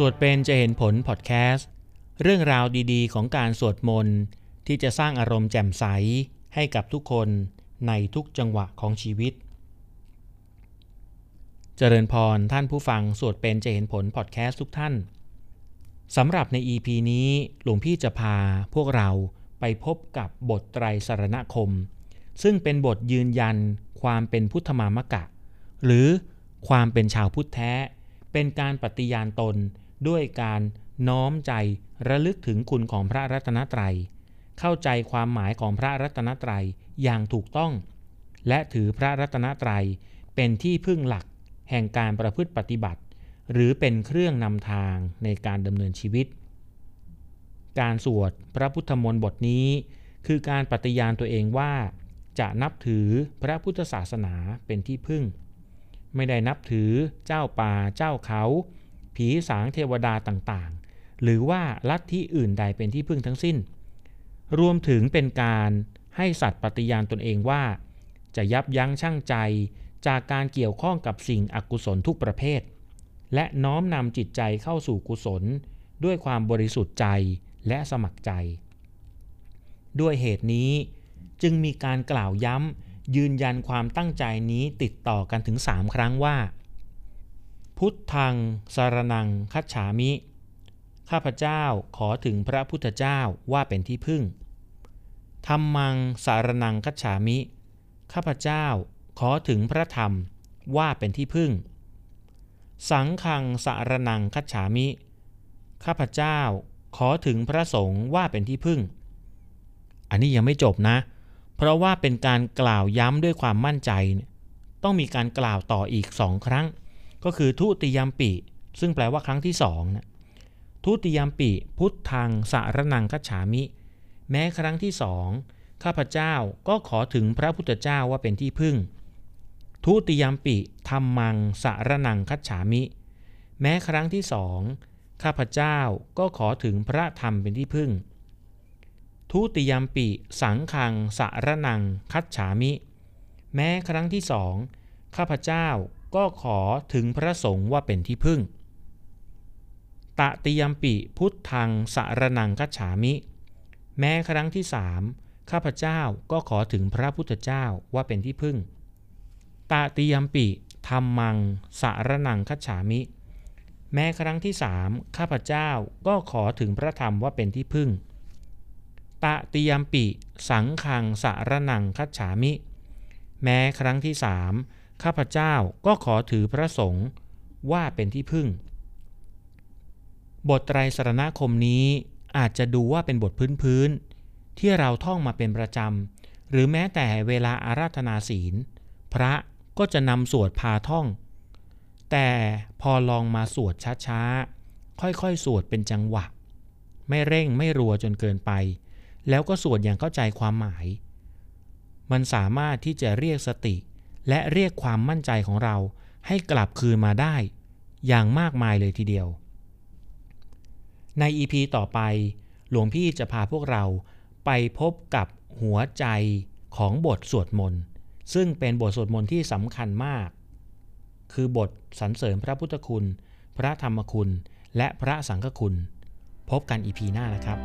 สวดเป็นจะเห็นผลพอดแคสต์ เรื่องราวดีๆ ของการสวดมนต์ที่จะสร้างอารมณ์แจ่มใสให้กับทุกคนในทุกจังหวะของชีวิต เจริญพรท่านผู้ฟังสวดเป็นจะเห็นผลพอดแคสต์ทุกท่านสำหรับใน EP นี้หลวงพี่จะพาพวกเราไปพบกับบทไตรสารณคม ซึ่งเป็นบทยืนยันความเป็นพุทธมามกะ หรือความเป็นชาวพุทธแท้ เป็นการปฏิญาณตน ด้วยการน้อมใจระลึกถึงคุณของพระรัตนตรัย เข้าใจความหมายของพระรัตนตรัยอย่างถูกต้อง และถือพระรัตนตรัยเป็นที่พึ่งหลักแห่งการประพฤติปฏิบัติ หรือเป็นเครื่องนำทางในการดำเนินชีวิต การสวดพระพุทธมนต์บทนี้ คือการปฏิญาณตัวเองว่า จะนับถือพระพุทธศาสนาเป็นที่พึ่ง ไม่ได้นับถือเจ้าป่าเจ้าเขา ผีสางเทวดาต่างๆ หรือว่าลัทธิอื่นใดเป็นที่พึ่งทั้งสิ้น รวมถึงเป็นการให้สัตว์ปฏิญาณตนเองว่า จะยับยั้งชั่งใจจากการเกี่ยวข้องกับสิ่งอกุศลทุกประเภท และน้อมนำจิตใจเข้าสู่กุศล ด้วยความบริสุทธิ์ใจและสมัครใจ ด้วยเหตุนี้จึงมีการกล่าวย้ำยืนยันความตั้งใจนี้ติดต่อกันถึงสามครั้งว่า พุทธังสารนังคัจฉามิ ข้าพเจ้าขอถึงพระพุทธเจ้าว่าเป็นที่พึ่งธรรมังสารนังคัจฉามิ ข้าพเจ้าขอถึงพระธรรมว่าเป็นที่พึ่ง สังฆังสารนังคัจฉามิ ข้าพเจ้าขอถึงพระสงฆ์ว่าเป็นที่พึ่ง อันนี้ยังไม่จบนะ เพราะว่าเป็นการกล่าวย้ำด้วยความมั่นใจ ต้องมีการกล่าวต่ออีกสองครั้ง ก็คือทุติยมปิ ซึ่งแปลว่าครั้งที่สองนะทุติยมปิ พุทธังสารนังคัจฉามิ แม้ครั้งที่สองข้าพเจ้าก็ขอถึงพระพุทธเจ้าว่าเป็นที่พึ่ง ทุติยมปิธรรมังสารนังคัจฉามิ แม้ครั้งที่สองข้าพเจ้าก็ขอถึงพระธรรมเป็นที่พึ่ง ทุติยมปิ สังขังสารนังคัจฉามิ แม้ครั้งที่สองข้าพเจ้า ก็ขอถึงพระสงฆ์ว่าเป็นที่พึ่งตติยมปิพุทธังสารนังคัจฉามิ แม้ครั้งที่สามข้าพเจ้าก็ขอถึงพระพุทธเจ้าว่าเป็นที่พึ่งตติยมปิธรรมังสารนังคัจฉามิ แม้ครั้งที่สามข้าพเจ้าก็ขอถึงพระธรรมว่าเป็นที่พึ่ง ตะติยมปิ สังขังสารนังคัจฉามิ แม้ครั้งที่สาม ข้าพเจ้าก็ขอถือพระสงฆ์ว่าเป็นที่พึ่ง บทไตรสรณคมนี้อาจจะดูว่าเป็นบทพื้นๆที่เราท่องมาเป็นประจำ หรือแม้แต่เวลาอาราธนาศีล พระก็จะนำสวดพาท่อง แต่พอลองมาสวดช้าๆ ค่อยๆ สวดเป็นจังหวะ ไม่เร่งไม่รัวจนเกินไป แล้วก็สวดอย่างเข้าใจความหมาย มันสามารถที่จะเรียกสติ และเรียกความมั่นใจของเราให้กลับคืนมาได้ อย่างมากมายเลยทีเดียว ใน EP ต่อไป หลวงพี่จะพาพวกเราไปพบกับหัวใจของบทสวดมนต์ซึ่งเป็นบทสวดมนต์ที่สำคัญมาก คือบทสรรเสริญพระพุทธคุณ พระธรรมคุณ และพระสังฆคุณ พบกันอีพีหน้านะครับ